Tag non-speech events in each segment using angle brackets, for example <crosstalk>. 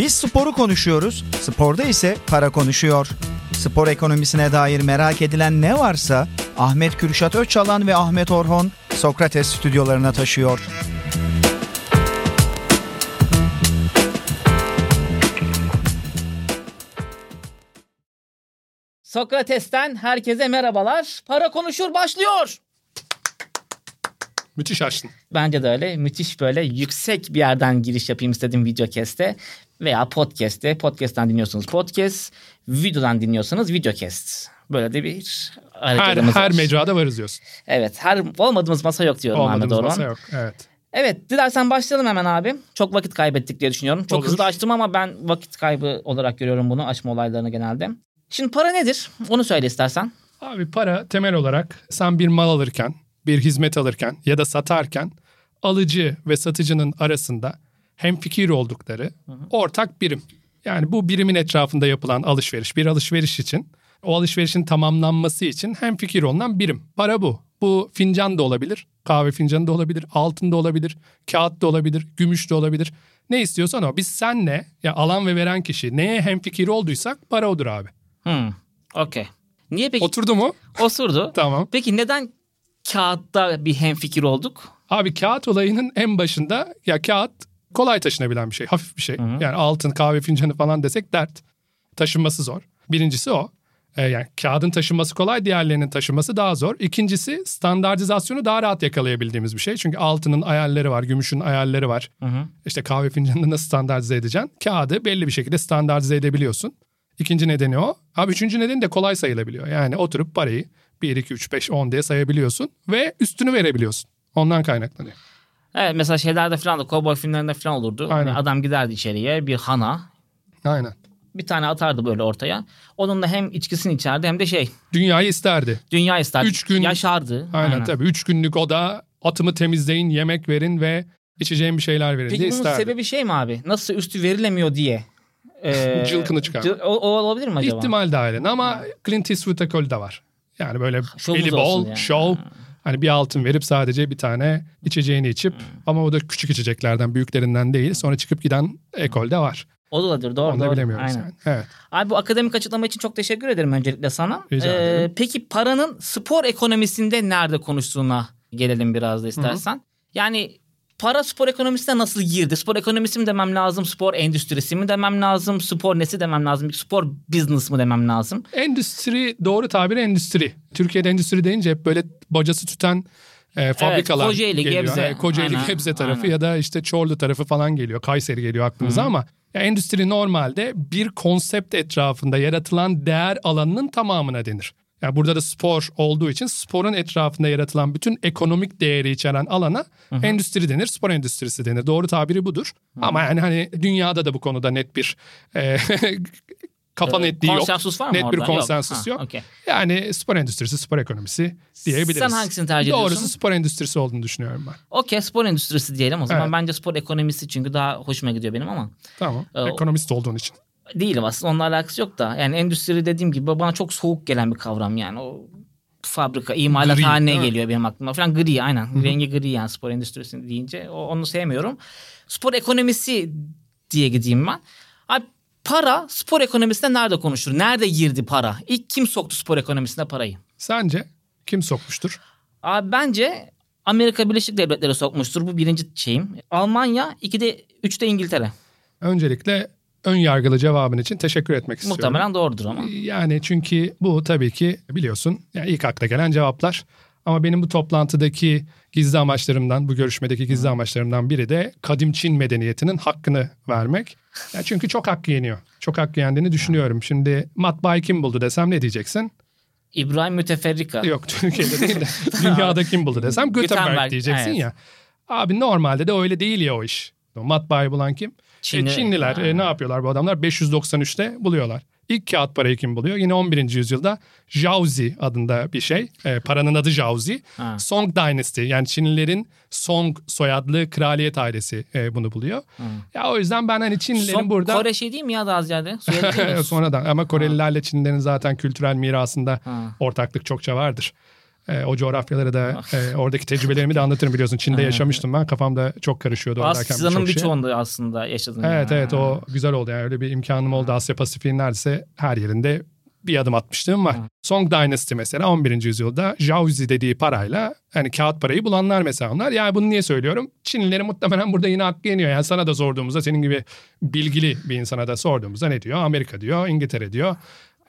Biz sporu konuşuyoruz, sporda ise para konuşuyor. Spor ekonomisine dair merak edilen ne varsa Ahmet Kürşat Öçalan ve Ahmet Orhon Sokrates stüdyolarına taşıyor. Sokrates'ten herkese merhabalar. Para konuşur başlıyor. Müthiş açtın. Bence de öyle. Müthiş böyle yüksek bir yerden giriş yapayım istedim videocast'e veya podcast'te. Podcast'ten dinliyorsunuz podcast, videodan dinliyorsanız videocast. Böyle de bir Her, hareketimiz her var. mecrada varız diyorsun. Evet, her olmadığımız masa yok diyorum Ahmet Olmadığımız Orhan. masa yok. Evet. Evet, dilersen başlayalım hemen abi. Çok vakit kaybettik diye düşünüyorum. Çok Olur. hızlı açtım ama ben vakit kaybı olarak görüyorum bunu açma olaylarını genelde. Şimdi para nedir? Onu söyle istersen. Abi para temel olarak sen bir mal alırken, bir hizmet alırken ya da satarken alıcı ve satıcının arasında hemfikir oldukları ortak birim. Yani bu birimin etrafında yapılan alışveriş, bir alışveriş için o alışverişin tamamlanması için hemfikir olunan birim. Para bu. Bu fincan da olabilir, kahve fincanı da olabilir, altın da olabilir, kağıt da olabilir, gümüş de olabilir. Ne istiyorsan o. Biz senle ya alan ve veren kişi neye hemfikir olduysak para odur abi. Hmm, okey. Niye peki? Oturdu mu? Osurdu. <laughs> Tamam. Peki neden kağıtta bir hemfikir olduk? Abi kağıt olayının en başında ya kağıt kolay taşınabilen bir şey. Hafif bir şey. Yani altın, kahve fincanı falan desek dert. Taşınması zor. Birincisi o. Ee, yani kağıdın taşınması kolay, diğerlerinin taşınması daha zor. İkincisi standartizasyonu daha rahat yakalayabildiğimiz bir şey. Çünkü altının ayarları var, gümüşün ayarları var. İşte kahve fincanını nasıl standartize edeceksin? Kağıdı belli bir şekilde standartize edebiliyorsun. İkinci nedeni o. Abi üçüncü nedeni de kolay sayılabiliyor. Yani oturup parayı 1, 2, 3, 5, 10 diye sayabiliyorsun ve üstünü verebiliyorsun. Ondan kaynaklanıyor. Evet mesela şeylerde falan da kovboy filmlerinde falan olurdu. Aynen. Adam giderdi içeriye bir hana Aynen. bir tane atardı böyle ortaya. Onunla hem içkisini içerdi hem de şey Dünyayı isterdi. dünya isterdi. Üç gün- Yaşardı. Aynen, tabii. Üç günlük oda atımı temizleyin, yemek verin ve içeceğim bir şeyler verin Peki diye bunun isterdi. sebebi şey mi abi? Nasıl üstü verilemiyor diye. <laughs> Ee, Cılkını çıkar. cıl- o, o olabilir mi acaba? İhtimal dahilinde ama Clint Eastwood ekolü de var. Yani böyle Şovumuz eli bol, yani. show. Hani bir altın verip sadece bir tane içeceğini içip ama o da küçük içeceklerden, büyüklerinden değil. Sonra çıkıp giden ekol de var. O olabilir doğru. Onu da doğru. bilemiyoruz Aynen. yani. Evet. Abi bu akademik açıklama için çok teşekkür ederim öncelikle sana. Ee, Rica ederim. Peki paranın spor ekonomisinde nerede konuştuğuna gelelim biraz da istersen. Yani para spor ekonomisine nasıl girdi? Spor ekonomisi mi demem lazım? Spor endüstrisi mi demem lazım? Spor nesi demem lazım? Spor business mı demem lazım? Endüstri doğru tabir endüstri. Türkiye'de endüstri deyince hep böyle bacası tüten e, fabrikalar Kocaeli, geliyor. Gebze. Yani Kocaeli, Aynen, Gebze tarafı aynen. ya da işte Çorlu tarafı falan geliyor. Kayseri geliyor aklımıza ama ya endüstri normalde bir konsept etrafında yaratılan değer alanının tamamına denir. Yani burada da spor olduğu için sporun etrafında yaratılan bütün ekonomik değeri içeren alana endüstri denir, spor endüstrisi denir. Doğru tabiri budur. Ama yani hani dünyada da bu konuda net bir e, <laughs> kafa netliği yok. Konsensus var mı Net bir orada? konsensus Ha, yok. okey. Yani spor endüstrisi, spor ekonomisi diyebiliriz. Sen hangisini tercih Doğrusu ediyorsun? spor endüstrisi olduğunu düşünüyorum ben. Okey spor endüstrisi diyelim o zaman. Evet. Bence spor ekonomisi çünkü daha hoşuma gidiyor benim ama. Tamam. Ee, Ekonomist olduğun için. Değilim aslında onunla alakası yok da. Yani endüstri dediğim gibi bana çok soğuk gelen bir kavram yani. O fabrika, imalathane mi? geliyor benim aklıma falan. Gri aynen. Rengi gri yani spor endüstrisini deyince. O, onu sevmiyorum. Spor ekonomisi diye gideyim ben. Abi para spor ekonomisinde nerede konuşur? Nerede girdi para? İlk kim soktu spor ekonomisine parayı? Sence kim sokmuştur? Abi bence Amerika Birleşik Devletleri sokmuştur. Bu birinci şeyim. Almanya, iki de üç de İngiltere. Öncelikle ön yargılı cevabın için teşekkür etmek istiyorum. Muhtemelen doğrudur ama. Yani çünkü bu tabii ki biliyorsun yani ilk akla gelen cevaplar. Ama benim bu toplantıdaki gizli amaçlarımdan, bu görüşmedeki gizli amaçlarımdan biri de kadim Çin medeniyetinin hakkını vermek. Ya çünkü çok hakkı yeniyor. Çok hakkı yendiğini düşünüyorum. Şimdi matbaayı kim buldu desem ne diyeceksin? İbrahim Müteferrika. Yok <laughs> Türkiye'de değil de dünyada kim buldu desem Gutenberg, Gutenberg, diyeceksin evet. ya. Abi normalde de öyle değil ya o iş. Matbaayı bulan kim? Çinli- E, Çinliler. E, ne yapıyorlar bu adamlar? 593'te buluyorlar. İlk kağıt parayı kim buluyor? Yine 11. yüzyılda Jiaozi adında bir şey. E, paranın adı Jiaozi. Ha. Song Dynasty yani Çinlilerin Song soyadlı kraliyet ailesi e, bunu buluyor. Ya o yüzden ben hani Çinlilerin Son, burada... Kore şey değil mi ya daha ziyade? <laughs> Sonradan ama Korelilerle Çinlilerin zaten kültürel mirasında Ha. ortaklık çokça vardır. E, o coğrafyaları da e, oradaki tecrübelerimi de anlatırım biliyorsun. Çin'de yaşamıştım ben. Kafamda çok karışıyordu Asya'nın birçok şey. birçoğunda aslında yaşadın. Evet yani. evet o güzel oldu yani öyle bir imkanım oldu Asya Pasifik'in neredeyse her yerinde bir adım atmışlığım var. Song Dynasty mesela 11. yüzyılda Jaozi dediği parayla hani kağıt parayı bulanlar mesela onlar. Yani bunu niye söylüyorum? Çinlileri muhtemelen burada yine hakkı yeniyor. Yani sana da sorduğumuzda senin gibi bilgili bir insana da sorduğumuzda ne diyor? Amerika diyor, İngiltere diyor.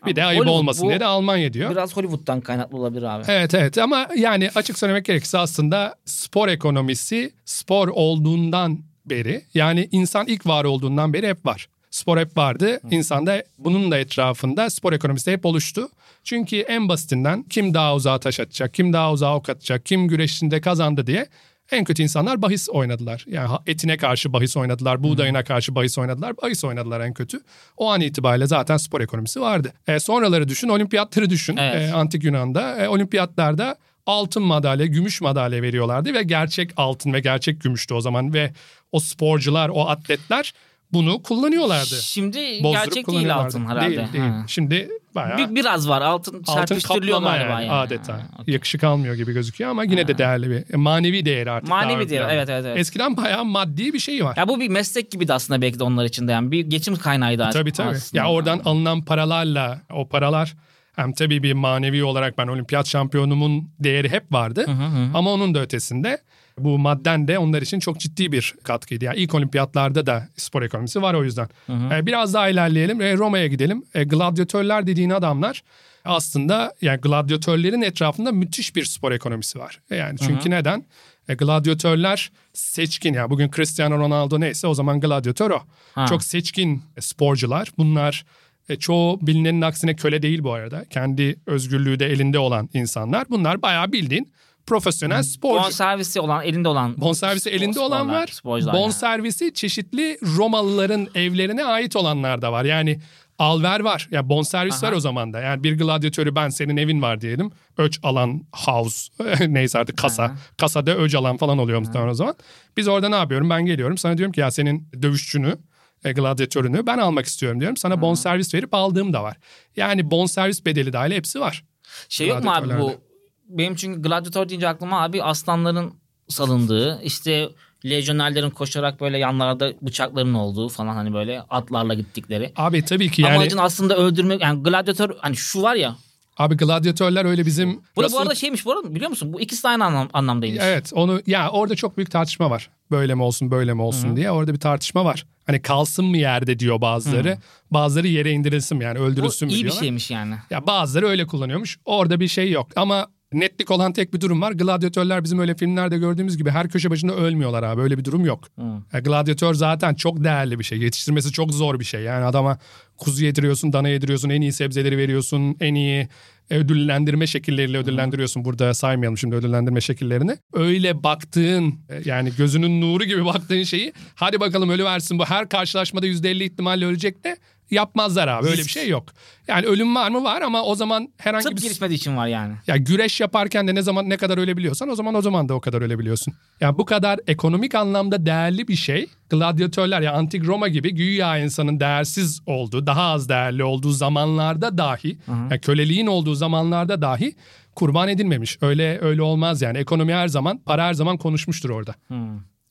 Bir de ayıp Hollywood olmasın bu- diye de Almanya diyor. Biraz Hollywood'dan kaynaklı olabilir abi. Evet evet ama yani açık söylemek gerekirse aslında spor ekonomisi spor olduğundan beri yani insan ilk var olduğundan beri hep var. Spor hep vardı. İnsan da bunun da etrafında spor ekonomisi hep oluştu. Çünkü en basitinden kim daha uzağa taş atacak, kim daha uzağa ok atacak, kim güreşinde kazandı diye en kötü insanlar bahis oynadılar. Yani etine karşı bahis oynadılar, buğdayına karşı bahis oynadılar, bahis oynadılar en kötü. O an itibariyle zaten spor ekonomisi vardı. E, sonraları düşün, olimpiyatları düşün. Evet. E, antik Yunan'da e, olimpiyatlarda altın madalya, gümüş madalya veriyorlardı ve gerçek altın ve gerçek gümüştü o zaman ve o sporcular, o atletler bunu kullanıyorlardı. Şimdi Bozdurup gerçek değil altın herhalde. Değil, değil. Ha. Şimdi bayağı Bir, biraz var altın, altın serpiştiriliyor galiba yani, adeta. Ha, okey. Yakışık almıyor gibi gözüküyor ama yine de değerli bir e, manevi değeri artık. Manevi değeri, evet, evet, evet. Eskiden bayağı maddi bir şey var. Ya bu bir meslek gibi de aslında belki de onlar için de yani bir geçim kaynağıydı Tabii tabii. aslında. Ya oradan alınan paralarla o paralar hem tabii bir manevi olarak ben olimpiyat şampiyonumun değeri hep vardı. Ama onun da ötesinde bu madden de onlar için çok ciddi bir katkıydı. Yani ilk olimpiyatlarda da spor ekonomisi var o yüzden. Ee, biraz daha ilerleyelim. Ee, Roma'ya gidelim. Ee, gladyatörler dediğin adamlar aslında yani gladyatörlerin etrafında müthiş bir spor ekonomisi var. Yani çünkü neden? E, gladyatörler seçkin yani bugün Cristiano Ronaldo neyse o zaman gladyatör o. Ha. Çok seçkin sporcular. Bunlar e, çoğu bilinenin aksine köle değil bu arada. Kendi özgürlüğü de elinde olan insanlar. Bunlar bayağı bildiğin profesyonel sporcu. Bon servisi olan, elinde olan. Bonservisi spor- elinde olan var. sporcular yani. Bonservisi çeşitli Romalıların evlerine ait olanlar da var. Yani alver var. Ya bonservis var o zaman da. Yani bir gladyatörü ben senin evin var diyelim. Öç alan house <laughs> neyse artık kasa. Kasada öc alan falan oluyor muhtemelen o zaman. Biz orada ne yapıyorum? Ben geliyorum sana diyorum ki ya senin dövüşçünü e, gladyatörünü ben almak istiyorum diyorum. Sana bonservis verip aldığım da var. Yani bonservis bedeli dahil hepsi var. Şey yok mu abi bu? Benim çünkü gladyatör deyince aklıma abi aslanların salındığı işte lejyonerlerin koşarak böyle yanlarda bıçakların olduğu falan hani böyle atlarla gittikleri. Abi tabii ki yani Amacın aslında öldürmek yani gladyatör hani şu var ya. abi gladyatörler öyle bizim Bu da bu Russell- arada şeymiş bu arada biliyor musun? Bu ikisi de aynı anlam, anlamdaymış. Evet onu ya orada çok büyük tartışma var. Böyle mi olsun böyle mi olsun diye orada bir tartışma var. Hani kalsın mı yerde diyor bazıları. Bazıları yere indirilsin mi yani Bu öldürülsün mü iyi bir diyorlar. şeymiş yani. Ya bazıları öyle kullanıyormuş. Orada bir şey yok ama netlik olan tek bir durum var. Gladyatörler bizim öyle filmlerde gördüğümüz gibi her köşe başında ölmüyorlar abi. Öyle bir durum yok. Ya gladyatör zaten çok değerli bir şey. Yetiştirmesi çok zor bir şey. Yani adama kuzu yediriyorsun, dana yediriyorsun, en iyi sebzeleri veriyorsun, en iyi ödüllendirme şekilleriyle ödüllendiriyorsun. Burada saymayalım şimdi ödüllendirme şekillerini. Öyle baktığın e, yani gözünün nuru gibi <laughs> baktığın şeyi hadi bakalım ölüversin bu her karşılaşmada %50 ihtimalle ölecek de yapmazlar abi. Öyle bir şey yok. Yani ölüm var mı var ama o zaman herhangi Tıp bir gelişmediği için var yani. ya güreş yaparken de ne zaman ne kadar ölebiliyorsan o zaman o zaman da o kadar ölebiliyorsun. Ya bu kadar ekonomik anlamda değerli bir şey gladyatörler ya antik Roma gibi güya insanın değersiz olduğu, daha az değerli olduğu zamanlarda dahi, ya köleliğin olduğu zamanlarda dahi kurban edilmemiş. Öyle öyle olmaz yani. Ekonomi her zaman, para her zaman konuşmuştur orada.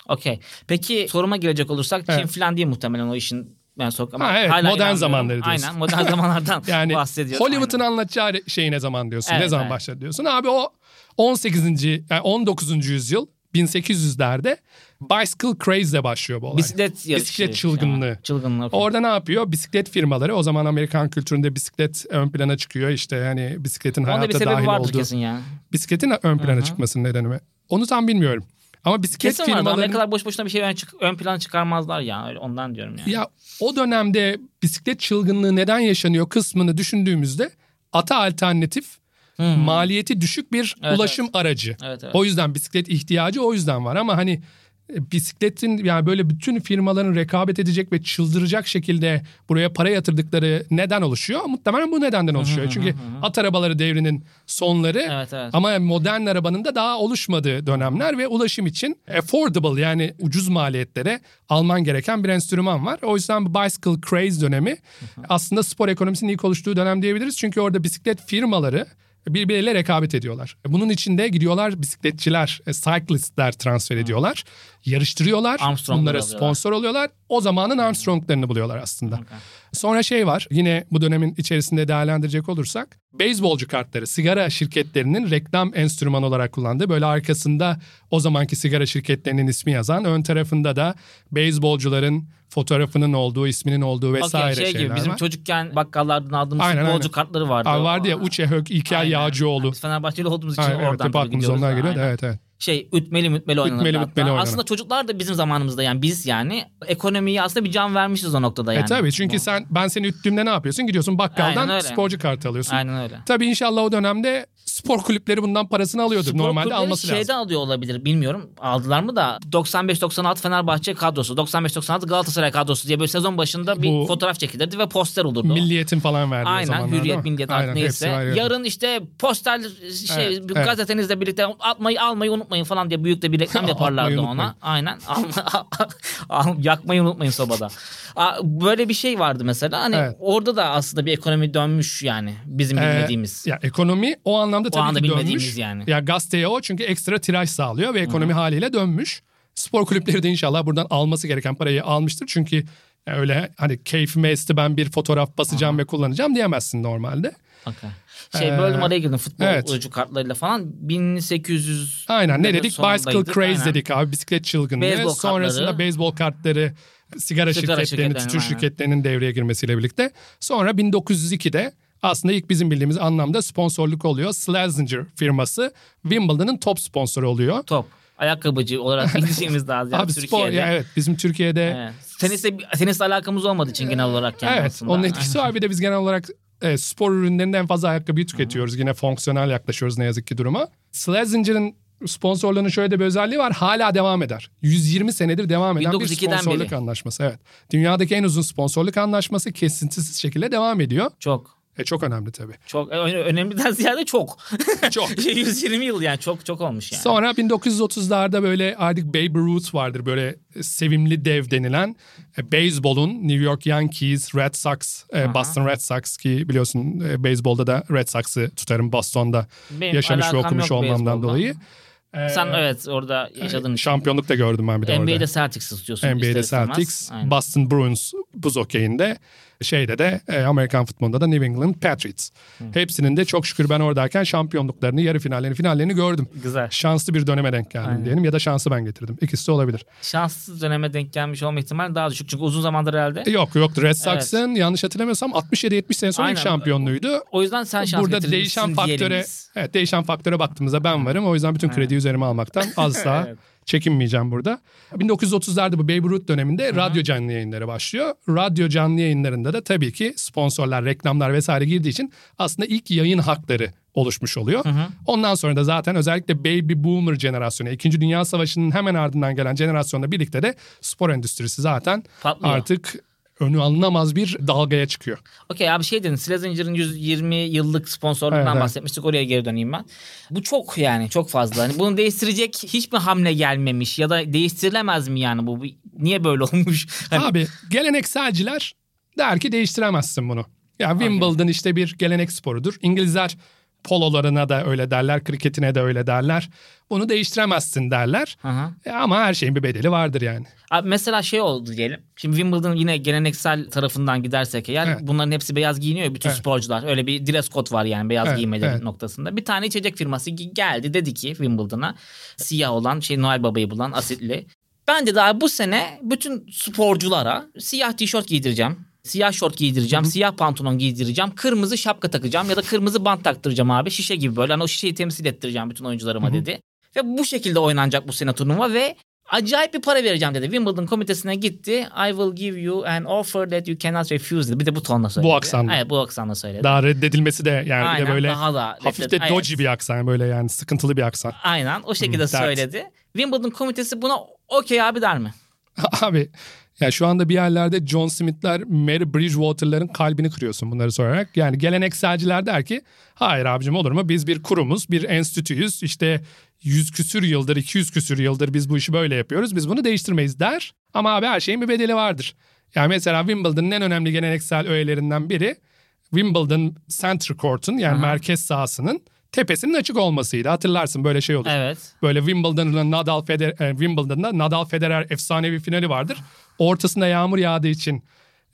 Okey. Peki soruma girecek olursak Çin Evet. falan değil muhtemelen o işin ben sok ama Ha, evet, hala modern zamanları diyorsun. Aynen modern zamanlardan <laughs> Yani bahsediyoruz. Hollywood'un anlatacağı şey ne zaman diyorsun? ne Evet, zaman evet. başladı diyorsun? Abi o 18. yani 19. yüzyıl 1800'lerde bicycle craze ile başlıyor bu olay. Bisiklet yarışı. Bisiklet çılgınlığı. Yani. Çılgınlığı. Orada ne yapıyor? Bisiklet firmaları o zaman Amerikan kültüründe bisiklet ön plana çıkıyor. İşte hani bisikletin Onda bir hayata sebebi dahil vardır olduğu. kesin ya. Bisikletin ön plana çıkmasının nedeni mi? Onu tam bilmiyorum. Ama bisiklet Kesin firmaları... Amerikalılar boş boşuna bir şey ön, ön plana çıkarmazlar ya. Öyle ondan diyorum yani. Ya o dönemde bisiklet çılgınlığı neden yaşanıyor kısmını düşündüğümüzde ata alternatif maliyeti düşük bir Evet, ulaşım aracı. Evet, evet. O yüzden bisiklet ihtiyacı o yüzden var ama hani bisikletin yani böyle bütün firmaların rekabet edecek ve çıldıracak şekilde buraya para yatırdıkları neden oluşuyor? Muhtemelen bu nedenden oluşuyor. Çünkü at arabaları devrinin sonları Evet, evet. ama modern arabanın da daha oluşmadığı dönemler ve ulaşım için affordable yani ucuz maliyetlere alman gereken bir enstrüman var. O yüzden bicycle craze dönemi aslında spor ekonomisinin ilk oluştuğu dönem diyebiliriz. Çünkü orada bisiklet firmaları birbirleriyle rekabet ediyorlar. Bunun içinde gidiyorlar bisikletçiler, e, cyclistler transfer ediyorlar. Yarıştırıyorlar. Bunlara sponsor oluyorlar. O zamanın Armstrong'larını buluyorlar aslında. Okay. Sonra şey var yine bu dönemin içerisinde değerlendirecek olursak beyzbolcu kartları sigara şirketlerinin reklam enstrümanı olarak kullandığı böyle arkasında o zamanki sigara şirketlerinin ismi yazan ön tarafında da beyzbolcuların fotoğrafının olduğu isminin olduğu vesaire Okey, şey şeyler gibi bizim var. çocukken bakkallardan aldığımız Aynen, futbolcu aynen. kartları vardı. Abi vardı ya Aa, Uçe Hök, İlker aynen. Yağcıoğlu. Biz Fenerbahçeli olduğumuz için Aynen, evet, oradan hep aklımıza gidiyoruz. onlar geliyor. Evet evet. Şey ütmeli mütmeli oynanırdı. Ütmeli mütmeli oynanır. Aslında çocuklar da bizim zamanımızda yani biz yani ekonomiyi aslında bir can vermişiz o noktada yani. E tabii çünkü Bu- sen ben seni üttüğümde ne yapıyorsun? Gidiyorsun bakkaldan sporcu kartı alıyorsun. Aynen öyle. Tabii inşallah o dönemde spor kulüpleri bundan parasını alıyordur. Spor Normalde alması şeyde lazım. alıyor olabilir bilmiyorum. Aldılar mı da 95-96 Fenerbahçe kadrosu, 95-96 Galatasaray kadrosu diye böyle sezon başında bir Bu- fotoğraf çekilirdi ve poster olurdu. Milliyetin falan verdiği Aynen zamanlar değil Hürriyet mi? Milliyet Aynen, neyse. Yarın işte poster şey Evet, evet. gazetenizle birlikte atmayı almayı unutmayın falan diye büyük de bir reklam <laughs> yaparlardı ona. Aynen. <laughs> Yakmayı unutmayın sobada. Böyle bir şey vardı mesela. Hani Evet. orada da aslında bir ekonomi dönmüş yani bizim Ee, bilmediğimiz. ya ekonomi o anlamda tabii anda ki dönmüş. yani. Ya gazeteye o çünkü ekstra tiraj sağlıyor ve ekonomi haliyle dönmüş. Spor kulüpleri de inşallah buradan alması gereken parayı almıştır. Çünkü öyle hani keyfime esti ben bir fotoğraf basacağım ve kullanacağım diyemezsin normalde. Okay. Şey Ee, böldüm araya girdim futbolcu evet. kartlarıyla falan 1800 Aynen ne dedik? Bicycle craze Aynen. dedik abi bisiklet çılgınlığı. Beyzbol Sonrasında kartları. beyzbol kartları sigara, Sigara şirketlerinin, şirketlerinin, tütün şirketlerinin devreye girmesiyle birlikte. Sonra 1902'de aslında ilk bizim bildiğimiz anlamda sponsorluk oluyor. Schlesinger firması Wimbledon'ın top sponsoru oluyor. top. Ayakkabıcı olarak bildiğimiz <laughs> daha ziyade Abi Türkiye'de. spor ya evet bizim Türkiye'de Evet. Tenisle, tenisle alakamız olmadığı için genel olarak yani evet aslında. onun etkisi var bir de biz genel olarak e, spor ürünlerinde en fazla ayakkabıyı tüketiyoruz. Yine fonksiyonel yaklaşıyoruz ne yazık ki duruma. Schlesinger'ın sponsorluğunun şöyle de bir özelliği var. Hala devam eder. 120 senedir devam eden bir 1902'den sponsorluk beri. anlaşması. Evet. Dünyadaki en uzun sponsorluk anlaşması kesintisiz şekilde devam ediyor. Çok. E, çok önemli tabii. Çok ö- önemliden <laughs> ziyade çok. Çok. <laughs> 120 yıl yani çok çok olmuş yani. Sonra 1930'larda böyle artık Babe Ruth vardır böyle sevimli dev denilen e, beyzbolun New York Yankees, Red Sox, e, Boston Red Sox ki biliyorsun e, beyzbolda da Red Sox'ı tutarım Boston'da Benim yaşamış ve okumuş olmamdan beyzbolda. dolayı. Sen evet orada yaşadığın için. Şampiyonluk da gördüm ben bir de NBA'de orada. Celtics tutuyorsun. NBA'de. Celtics, Aynen. Boston Bruins buz okeyinde, şeyde de e, Amerikan futbolunda da New England Patriots. Hepsinin de çok şükür ben oradayken şampiyonluklarını, yarı finallerini, finallerini gördüm. Güzel. Şanslı bir döneme denk geldim Aynen. diyelim ya da şansı ben getirdim. İkisi de olabilir. Şanssız döneme denk gelmiş olma ihtimali daha düşük. Çünkü uzun zamandır herhalde. E, Yok yok Red Sox'ın yanlış hatırlamıyorsam 67-70 sene sonra ilk Aynen. şampiyonluğuydu. O yüzden sen şans Burada değişen faktöre biz. evet değişen faktöre baktığımızda ben varım. O yüzden bütün kredi üzerime almaktan <laughs> asla Evet. Çekinmeyeceğim burada. 1930'larda bu Babe Ruth döneminde radyo canlı yayınları başlıyor. Radyo canlı yayınlarında da tabii ki sponsorlar, reklamlar vesaire girdiği için aslında ilk yayın hakları oluşmuş oluyor. Ondan sonra da zaten özellikle Baby Boomer jenerasyonu, 2. Dünya Savaşı'nın hemen ardından gelen jenerasyonla birlikte de spor endüstrisi zaten Patlıyor. artık önü alınamaz bir dalgaya çıkıyor. Okey abi şey dedin Schlessinger'ın 120 yıllık sponsorluğundan Evet, bahsetmiştik oraya geri döneyim ben. Bu çok yani çok fazla. Hani bunu değiştirecek hiçbir hamle gelmemiş ya da değiştirilemez mi yani bu? Niye böyle olmuş? <laughs> Hani Abi gelenekselciler der ki değiştiremezsin bunu. Ya Wimbledon işte bir gelenek sporudur. İngilizler pololarına da öyle derler, kriketine de öyle derler. Bunu değiştiremezsin derler. Hı hı. E ama her şeyin bir bedeli vardır yani. Abi mesela şey oldu diyelim. Şimdi Wimbledon yine geleneksel tarafından gidersek eğer Evet. bunların hepsi beyaz giyiniyor bütün Evet. sporcular. Öyle bir dress code var yani beyaz Evet, giymeleri evet. noktasında. Bir tane içecek firması ge- geldi dedi ki Wimbledon'a siyah olan şey Noel Baba'yı bulan asitli. Ben de daha bu sene bütün sporculara siyah tişört giydireceğim. Siyah şort giydireceğim, siyah pantolon giydireceğim, kırmızı şapka takacağım ya da kırmızı bant taktıracağım abi. Şişe gibi böyle. Hani o şişeyi temsil ettireceğim bütün oyuncularıma dedi. Ve bu şekilde oynanacak bu sene turnuva ve acayip bir para vereceğim dedi. Wimbledon komitesine gitti. I will give you an offer that you cannot refuse dedi. Bir de bu tonla söyledi. aksanla. Evet bu aksanla söyledi. Daha reddedilmesi de yani bir Aynen, de böyle daha da hafif de reddet- dodgy bir aksan böyle yani sıkıntılı bir aksan. Aynen o şekilde dert. söyledi. Wimbledon komitesi buna okey abi der mi? <laughs> Abi ya şu anda bir yerlerde John Smith'ler, Mary Bridgewater'ların kalbini kırıyorsun bunları sorarak. Yani gelenekselciler der ki hayır abicim olur mu biz bir kurumuz, bir enstitüyüz işte 100 küsür yıldır, 200 küsür yıldır biz bu işi böyle yapıyoruz. Biz bunu değiştirmeyiz der. Ama abi her şeyin bir bedeli vardır. Yani mesela Wimbledon'ın en önemli geleneksel öğelerinden biri Wimbledon Center Court'un yani merkez sahasının tepesinin açık olmasıydı. Hatırlarsın böyle şey olur. Evet. Böyle Wimbledon'da Nadal Federer, e, Wimbledon'da Nadal Federer efsanevi finali vardır. Ortasında yağmur yağdığı için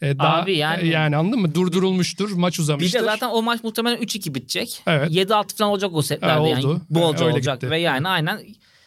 e, daha, Abi yani- e, yani anladın mı? Durdurulmuştur, maç Bir uzamıştır. de zaten o maç muhtemelen 3-2 bitecek. Evet. 7-6 falan olacak o setlerde yani. oldu. Bolca Öyle olacak gitti. ve yani aynen.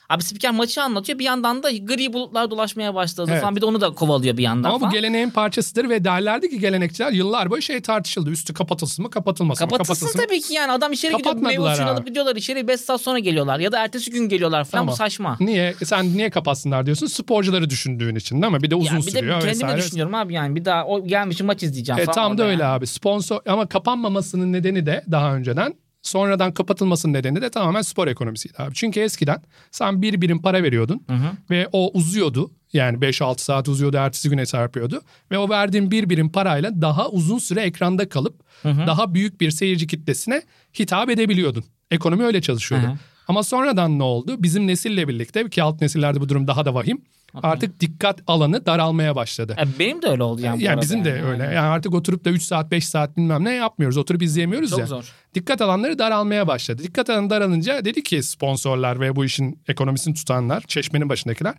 Abi spiker maçı anlatıyor bir yandan da gri bulutlar dolaşmaya başladı Evet. falan bir de onu da kovalıyor bir yandan Ama bu falan. geleneğin parçasıdır ve derlerdi ki gelenekçiler yıllar boyu şey tartışıldı. Üstü kapatılsın mı kapatılmasın mı? Kapatılsın Kapatılsın. tabii ki yani adam içeri gidiyor meyve suyunu alıp gidiyorlar içeri 5 saat sonra geliyorlar ya da ertesi gün geliyorlar falan Tamam. bu saçma. Niye? Sen niye kapatsınlar diyorsun? Sporcuları düşündüğün için değil mi? Bir de uzun Ya bir de sürüyor kendimi vesaire. düşünüyorum abi yani bir daha o gelmişim maç izleyeceğim E, falan. tam da öyle yani. abi. Sponsor ama kapanmamasının nedeni de daha önceden sonradan kapatılmasının nedeni de tamamen spor ekonomisiydi abi. Çünkü eskiden sen bir birim para veriyordun ve o uzuyordu. Yani 5-6 saat uzuyordu ertesi güne çarpıyordu. Ve o verdiğin bir birim parayla daha uzun süre ekranda kalıp daha büyük bir seyirci kitlesine hitap edebiliyordun. Ekonomi öyle çalışıyordu. Hı hı. Ama sonradan ne oldu? Bizim nesille birlikte ki alt nesillerde bu durum daha da vahim. Artık dikkat alanı daralmaya başladı. E, benim de öyle oldu yani. Yani bizim de yani. öyle. Yani artık oturup da 3 saat 5 saat bilmem ne yapmıyoruz. Oturup izleyemiyoruz Çok ya. zor. Dikkat alanları daralmaya başladı. Dikkat alanı daralınca dedi ki sponsorlar ve bu işin ekonomisini tutanlar, çeşmenin başındakiler.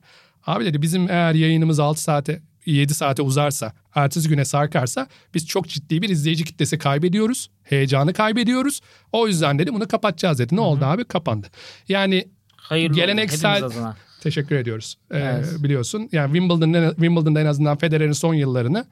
Abi dedi bizim eğer yayınımız 6 saate 7 saate uzarsa, ertesi güne sarkarsa biz çok ciddi bir izleyici kitlesi kaybediyoruz. Heyecanı kaybediyoruz. O yüzden dedi bunu kapatacağız dedi. Ne oldu abi? Kapandı. Yani Hayırlı Geleneksel-. Teşekkür ediyoruz. Ee, Evet. biliyorsun. Yani Wimbledon'da, Wimbledon'da en azından Federer'in son yıllarını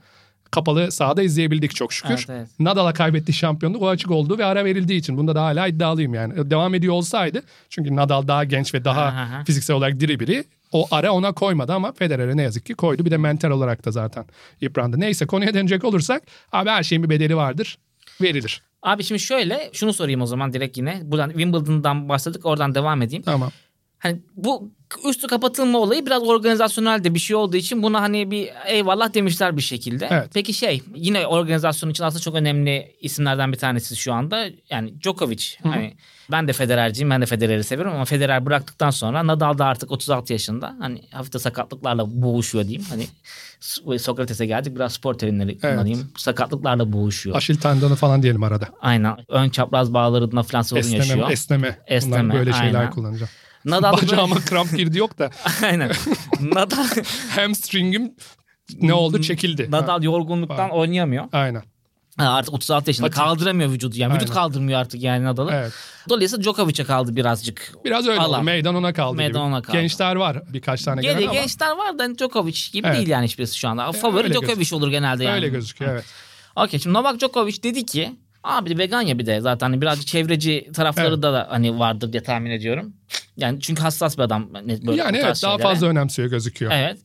kapalı sahada izleyebildik çok şükür. Evet, evet. Nadal'a kaybettiği şampiyonluk o açık olduğu ve ara verildiği için. Bunda da hala iddialıyım yani. Devam ediyor olsaydı çünkü Nadal daha genç ve daha Aha, aha. fiziksel olarak diri biri. O ara ona koymadı ama Federer'e ne yazık ki koydu. Bir de mental olarak da zaten yıprandı. Neyse konuya dönecek olursak abi her şeyin bir bedeli vardır. Verilir. Abi şimdi şöyle şunu sorayım o zaman direkt yine. Buradan Wimbledon'dan başladık oradan devam edeyim. Tamam. Hani bu üstü kapatılma olayı biraz organizasyonel de bir şey olduğu için buna hani bir eyvallah demişler bir şekilde. Evet. Peki şey yine organizasyon için aslında çok önemli isimlerden bir tanesi şu anda. Yani Djokovic. Hani ben de Federer'ciyim ben de Federer'i seviyorum ama Federer bıraktıktan sonra Nadal da artık 36 yaşında. Hani hafif de sakatlıklarla boğuşuyor diyeyim. Hani So- Sokrates'e geldik biraz spor terimleri kullanayım. Sakatlıklarla boğuşuyor. Aşil tendonu falan diyelim arada. Aynen. Ön çapraz bağlarında falan sorun Esneme, yaşıyor. esneme. Esneme, Bunlar böyle şeyler aynen. kullanacağım. Nadal da böyle- Bacağıma kramp girdi yok da <laughs> Aynen. Nadal hamstringim ne oldu çekildi. Ha, Nadal yorgunluktan oynayamıyor. aynen. Ha, artık 36 yaşında Patik. kaldıramıyor vücudu yani. Vücut Aynen. kaldırmıyor artık yani Nadal'ı. Evet. Dolayısıyla Djokovic'e kaldı birazcık. Biraz öyle Alan. oldu. Meydan ona kaldı Meydan gibi. ona kaldı. Gençler var birkaç tane Gene gelen ama gençler var da hani Djokovic gibi Evet. değil yani hiçbirisi şu anda. Favori öyle Djokovic gözüküyor. olur genelde yani. öyle gözüküyor evet. Okey şimdi Novak Djokovic dedi ki abi vegan ya bir de zaten hani birazcık çevreci tarafları Evet. da, da hani vardır diye tahmin ediyorum. Yani çünkü hassas bir adam. Hani böyle yani evet daha şeylere. fazla önemsiyor gözüküyor. Evet.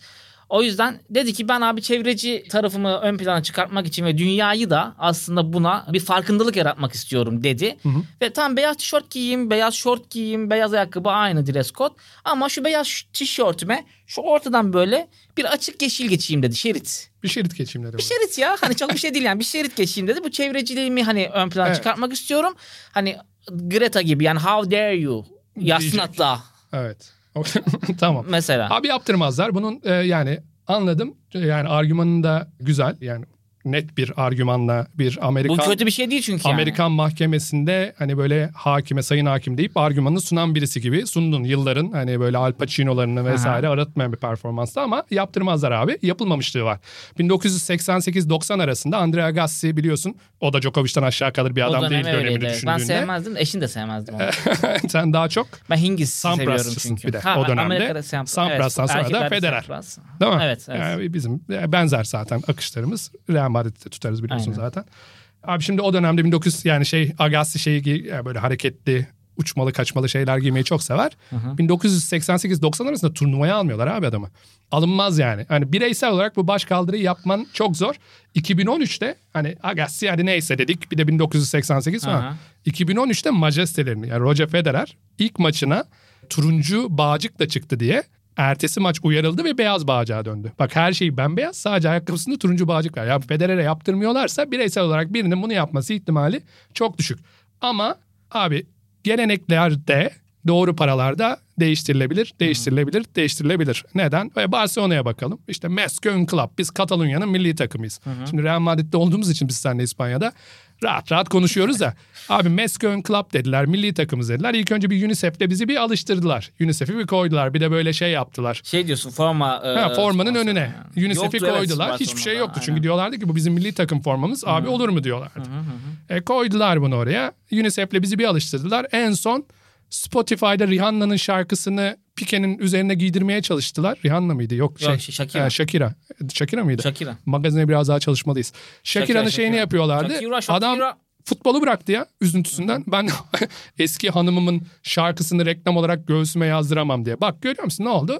O yüzden dedi ki ben abi çevreci tarafımı ön plana çıkartmak için ve dünyayı da aslında buna bir farkındalık yaratmak istiyorum dedi. Ve tam beyaz tişört giyeyim, beyaz şort giyeyim, beyaz ayakkabı aynı dress code. Ama şu beyaz tişörtüme şu ortadan böyle bir açık yeşil geçeyim dedi şerit. Bir şerit geçeyim dedi. Bir şerit ya hani çok bir şey değil yani bir şerit geçeyim dedi. Bu çevreciliğimi hani ön plana Evet. çıkartmak istiyorum. Hani Greta gibi yani how dare you Diyecek. hatta Evet. <laughs> tamam. mesela. Abi yaptırmazlar. Bunun e, yani anladım. Yani argümanın da güzel. Yani net bir argümanla bir Bu Amerikan kötü bir şey değil çünkü yani. Amerikan mahkemesinde hani böyle hakime sayın hakim deyip argümanını sunan birisi gibi sundun yılların hani böyle Al Pacino'larını vesaire aratmayan bir performanstı ama yaptırmazlar abi. Yapılmamışlığı var. 1988-90 arasında Andre Agassi biliyorsun o da Djokovic'ten aşağı kalır bir adam değil dönem öyleydi. evet. düşündüğünde. Ben sevmezdim. Eşin de sevmezdim. onu. <laughs> Sen daha çok ben Hingis seviyorum çünkü. bir de o dönemde. Amerika'da Sampras. Sampras'tan sonra da Federer. Sampras. Değil mi? Evet, evet. Yani bizim benzer zaten akışlarımız. Real Madrid'de tutarız biliyorsun Aynen. zaten. Abi şimdi o dönemde 1900 yani şey Agassi şeyi yani böyle hareketli uçmalı kaçmalı şeyler giymeyi çok sever. 1988-90 arasında turnuvaya almıyorlar abi adamı. Alınmaz yani. Hani bireysel olarak bu baş kaldırıyı yapman çok zor. 2013'te hani Agassi hadi neyse dedik bir de 1988 falan. Aha. 2013'te majestelerini yani Roger Federer ilk maçına turuncu bağcıkla çıktı diye ertesi maç uyarıldı ve beyaz bağcığa döndü. Bak her şey bembeyaz sadece ayakkabısında turuncu bağcık var. Ya Federer'e yaptırmıyorlarsa bireysel olarak birinin bunu yapması ihtimali çok düşük. Ama abi geleneklerde doğru paralarda değiştirilebilir, değiştirilebilir, değiştirilebilir. Neden? Ve Barcelona'ya bakalım. İşte Meskön Club. Biz Katalonya'nın milli takımıyız. Şimdi Real Madrid'de olduğumuz için biz seninle İspanya'da rahat rahat konuşuyoruz da. Abi Meskön Club dediler, milli takımız dediler. İlk önce bir UNICEF'le bizi bir alıştırdılar. UNICEF'i bir koydular. Bir de böyle şey yaptılar. Şey diyorsun forma. E, Ha, formanın önüne. yani. UNICEF'i Yoktu, evet, koydular. Hiçbir şey yoktu. Çünkü aynen. diyorlardı ki bu bizim milli takım formamız. Abi olur mu diyorlardı. E, koydular bunu oraya. UNICEF'le bizi bir alıştırdılar. En son Spotify'da Rihanna'nın şarkısını Pique'nin üzerine giydirmeye çalıştılar. Rihanna mıydı? Yok şey. Yok, Shakira. E, Shakira. Shakira mıydı? Shakira. Magazine biraz daha çalışmalıyız. Shakira'nın Shakira, şeyini Shakira. yapıyorlardı. Shakira, Shakira. Adam futbolu bıraktı ya üzüntüsünden. Ben <laughs> eski hanımımın şarkısını reklam olarak göğsüme yazdıramam diye. Bak görüyor musun ne oldu?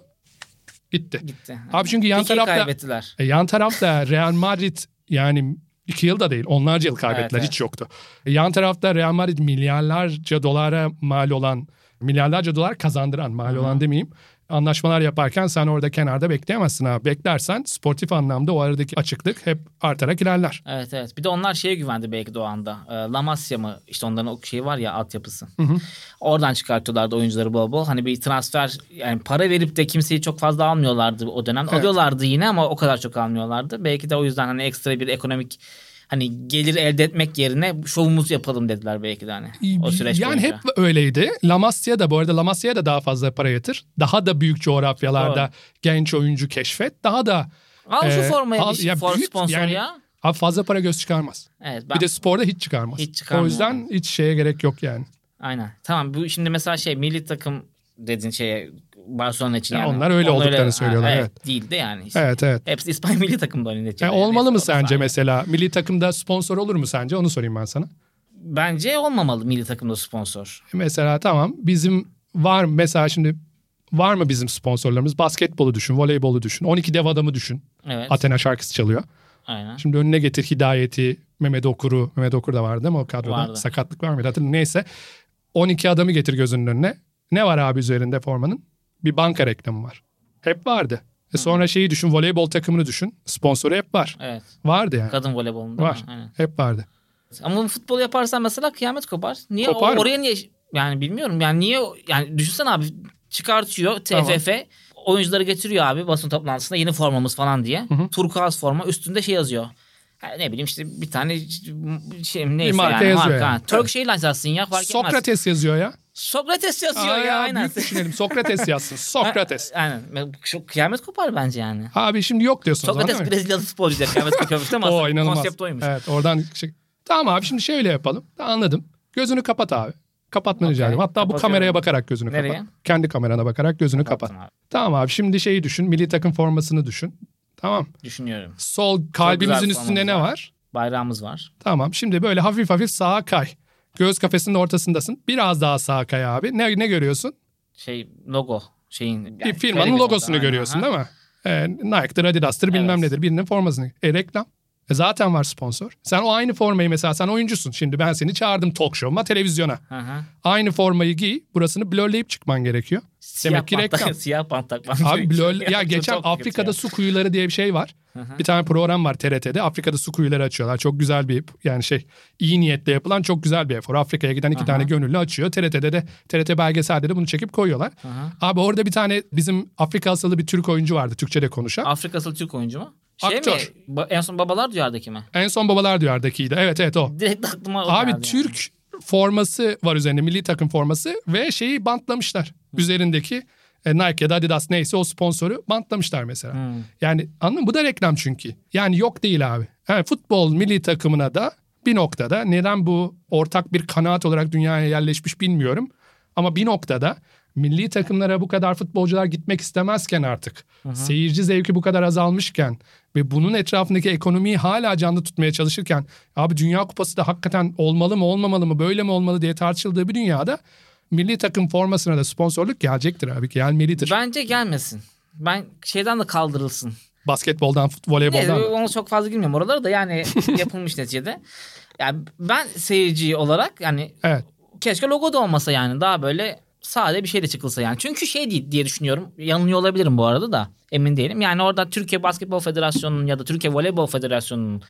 Gitti. Gitti. Abi çünkü yan Pique'yi tarafta kaybettiler. e, yan tarafta Real Madrid yani iki yılda değil onlarca yıl kaybettiler Evet, hiç yoktu. Yan tarafta Real Madrid milyarlarca dolara mal olan milyarlarca dolar kazandıran mal olan demeyeyim. Anlaşmalar yaparken sen orada kenarda bekleyemezsin abi. Beklersen sportif anlamda o aradaki açıklık hep artarak ilerler. Evet evet. Bir de onlar şeye güvendi belki de o anda. E, La Masia mı? İşte onların o şey var ya altyapısı. Oradan çıkartıyorlardı oyuncuları bol bol. Hani bir transfer yani para verip de kimseyi çok fazla almıyorlardı o dönem. Evet. Alıyorlardı yine ama o kadar çok almıyorlardı. Belki de o yüzden hani ekstra bir ekonomik hani gelir elde etmek yerine şovumuzu yapalım dediler belki de hani o süreç yani boyunca. hep öyleydi. La Masia da bu arada La Masia'ya da daha fazla para yatır. Daha da büyük coğrafyalarda Doğru. genç oyuncu keşfet. Daha da Al şu Ee, formayı al- ya for büyük sponsor yani- ya. abi fazla para göz çıkarmaz. Evet ben, Bir de sporda hiç çıkarmaz. Hiç çıkarmıyor. O yüzden hiç şeye gerek yok yani. aynen. Tamam bu şimdi mesela şey milli takım dedin şeye Barcelona için Ya yani. onlar öyle olduklarını söylüyorlar, Ha, evet. Değil de yani. işte. Evet evet. Hepsi İspanya milli takımda. E, neticede. olmalı mı sence olsa- mesela? Milli takımda sponsor olur mu sence? Onu sorayım ben sana. Bence olmamalı milli takımda sponsor. Mesela tamam bizim var mesela şimdi var mı bizim sponsorlarımız? Basketbolu düşün, voleybolu düşün. 12 dev adamı düşün. Evet. Athena şarkısı çalıyor. Aynen. Şimdi önüne getir Hidayet'i, Mehmet Okur'u. Mehmet Okur da vardı değil mi o kadroda? Vardı. Sakatlık var mıydı? Hatırlamıyorum. Neyse. 12 adamı getir gözünün önüne. Ne var abi üzerinde formanın? Bir banka reklamı var. Hep vardı. E sonra şeyi düşün, voleybol takımını düşün. Sponsoru hep var. Evet. Vardı yani. Kadın voleybolunda. Var. Aynen. Hep vardı. Ama bunu futbol yaparsan mesela kıyamet kopar. Niye Kopar o- oraya niye yani bilmiyorum. Yani niye yani düşünsene abi çıkartıyor TFF oyuncuları getiriyor abi basın toplantısında yeni formamız falan diye. Turkuaz forma üstünde şey yazıyor. Ha, ne bileyim işte bir tane şey neyse marka yani yazıyor marka. yani. Turkish Airlines yazsın ya fark etmez. Sokrates yazıyor ya. Sokrates yazıyor Aa, ya, ya aynen. büyük düşünelim. Sokrates yazsın. <laughs> Sokrates. Aynen. Çok kıyamet kopar bence yani. Abi şimdi yok diyorsun zaman Sokrates mi? Brezilyalı futbolcu diye kıyamet koparmış ama <laughs> O inanılmaz. konsept oymuş. Evet oradan şey... Tamam abi şimdi şöyle yapalım. Anladım. Gözünü kapat abi. Kapatmanı rica Okey, ederim. Hatta bu kameraya bakarak gözünü Nereye? kapat. Kendi kamerana bakarak gözünü kapat. Kapattım abi. Tamam abi şimdi şeyi düşün. Milli takım formasını düşün. Tamam. Düşünüyorum. Sol kalbimizin üstünde ne var? Bayrağımız var. Tamam. Şimdi böyle hafif hafif sağa kay. Göğüs kafesinin ortasındasın. Biraz daha sağa kay abi. Ne, ne görüyorsun? Şey logo şeyin. Bir yani firmanın televizyon logosunu görüyorsun aha. değil mi? Ee, Nike'dır, Adidas'tır bilmem Evet. nedir. Birinin formasını. E reklam. E zaten var sponsor. Sen o aynı formayı mesela sen oyuncusun. Şimdi ben seni çağırdım talk show'uma, televizyona. Hı. Aynı formayı giy. Burasını blurleyip çıkman gerekiyor. Siyah Demek ki pant tak- reklam. <laughs> Siyah pant takmam Abi blur, <laughs> ya Çok- geçen Afrika'da ya. su kuyuları diye bir şey var. Bir tane program var TRT'de. Afrika'da su kuyuları açıyorlar. Çok güzel bir yani şey iyi niyetle yapılan çok güzel bir efor. Afrika'ya giden iki tane gönüllü açıyor. TRT'de de TRT belgeselde de bunu çekip koyuyorlar. Abi orada bir tane bizim Afrika asıllı bir Türk oyuncu vardı. Türkçe'de konuşan. Afrika asıl Türk oyuncu mu? Şey Aktör. mi? Ba- en son Babalar Diyar'daki mi? En son Babalar Diyar'dakiydi. Evet evet o. Direkt aklıma o Abi geldi Türk forması var üzerinde milli takım forması ve şeyi bantlamışlar. Üzerindeki e, Nike ya da Adidas neyse o sponsoru bantlamışlar mesela. Yani anladın mı? Bu da reklam çünkü. Yani yok değil abi. Yani futbol milli takımına da bir noktada neden bu ortak bir kanaat olarak dünyaya yerleşmiş bilmiyorum. Ama bir noktada milli takımlara bu kadar futbolcular gitmek istemezken artık seyirci zevki bu kadar azalmışken ve bunun etrafındaki ekonomiyi hala canlı tutmaya çalışırken abi Dünya Kupası da hakikaten olmalı mı olmamalı mı böyle mi olmalı diye tartışıldığı bir dünyada milli takım formasına da sponsorluk gelecektir abi gelmelidir. Bence gelmesin. Ben şeyden de kaldırılsın. Basketboldan, voleyboldan. Da. onu çok fazla girmiyorum oralara da yani <laughs> yapılmış neticede. Yani ben seyirci olarak yani Evet. keşke logo da olmasa yani daha böyle sade bir şey de çıkılsa yani. Çünkü şey değil diye düşünüyorum. Yanılıyor olabilirim bu arada da emin değilim. Yani orada Türkiye Basketbol Federasyonu'nun ya da Türkiye Voleybol Federasyonu'nun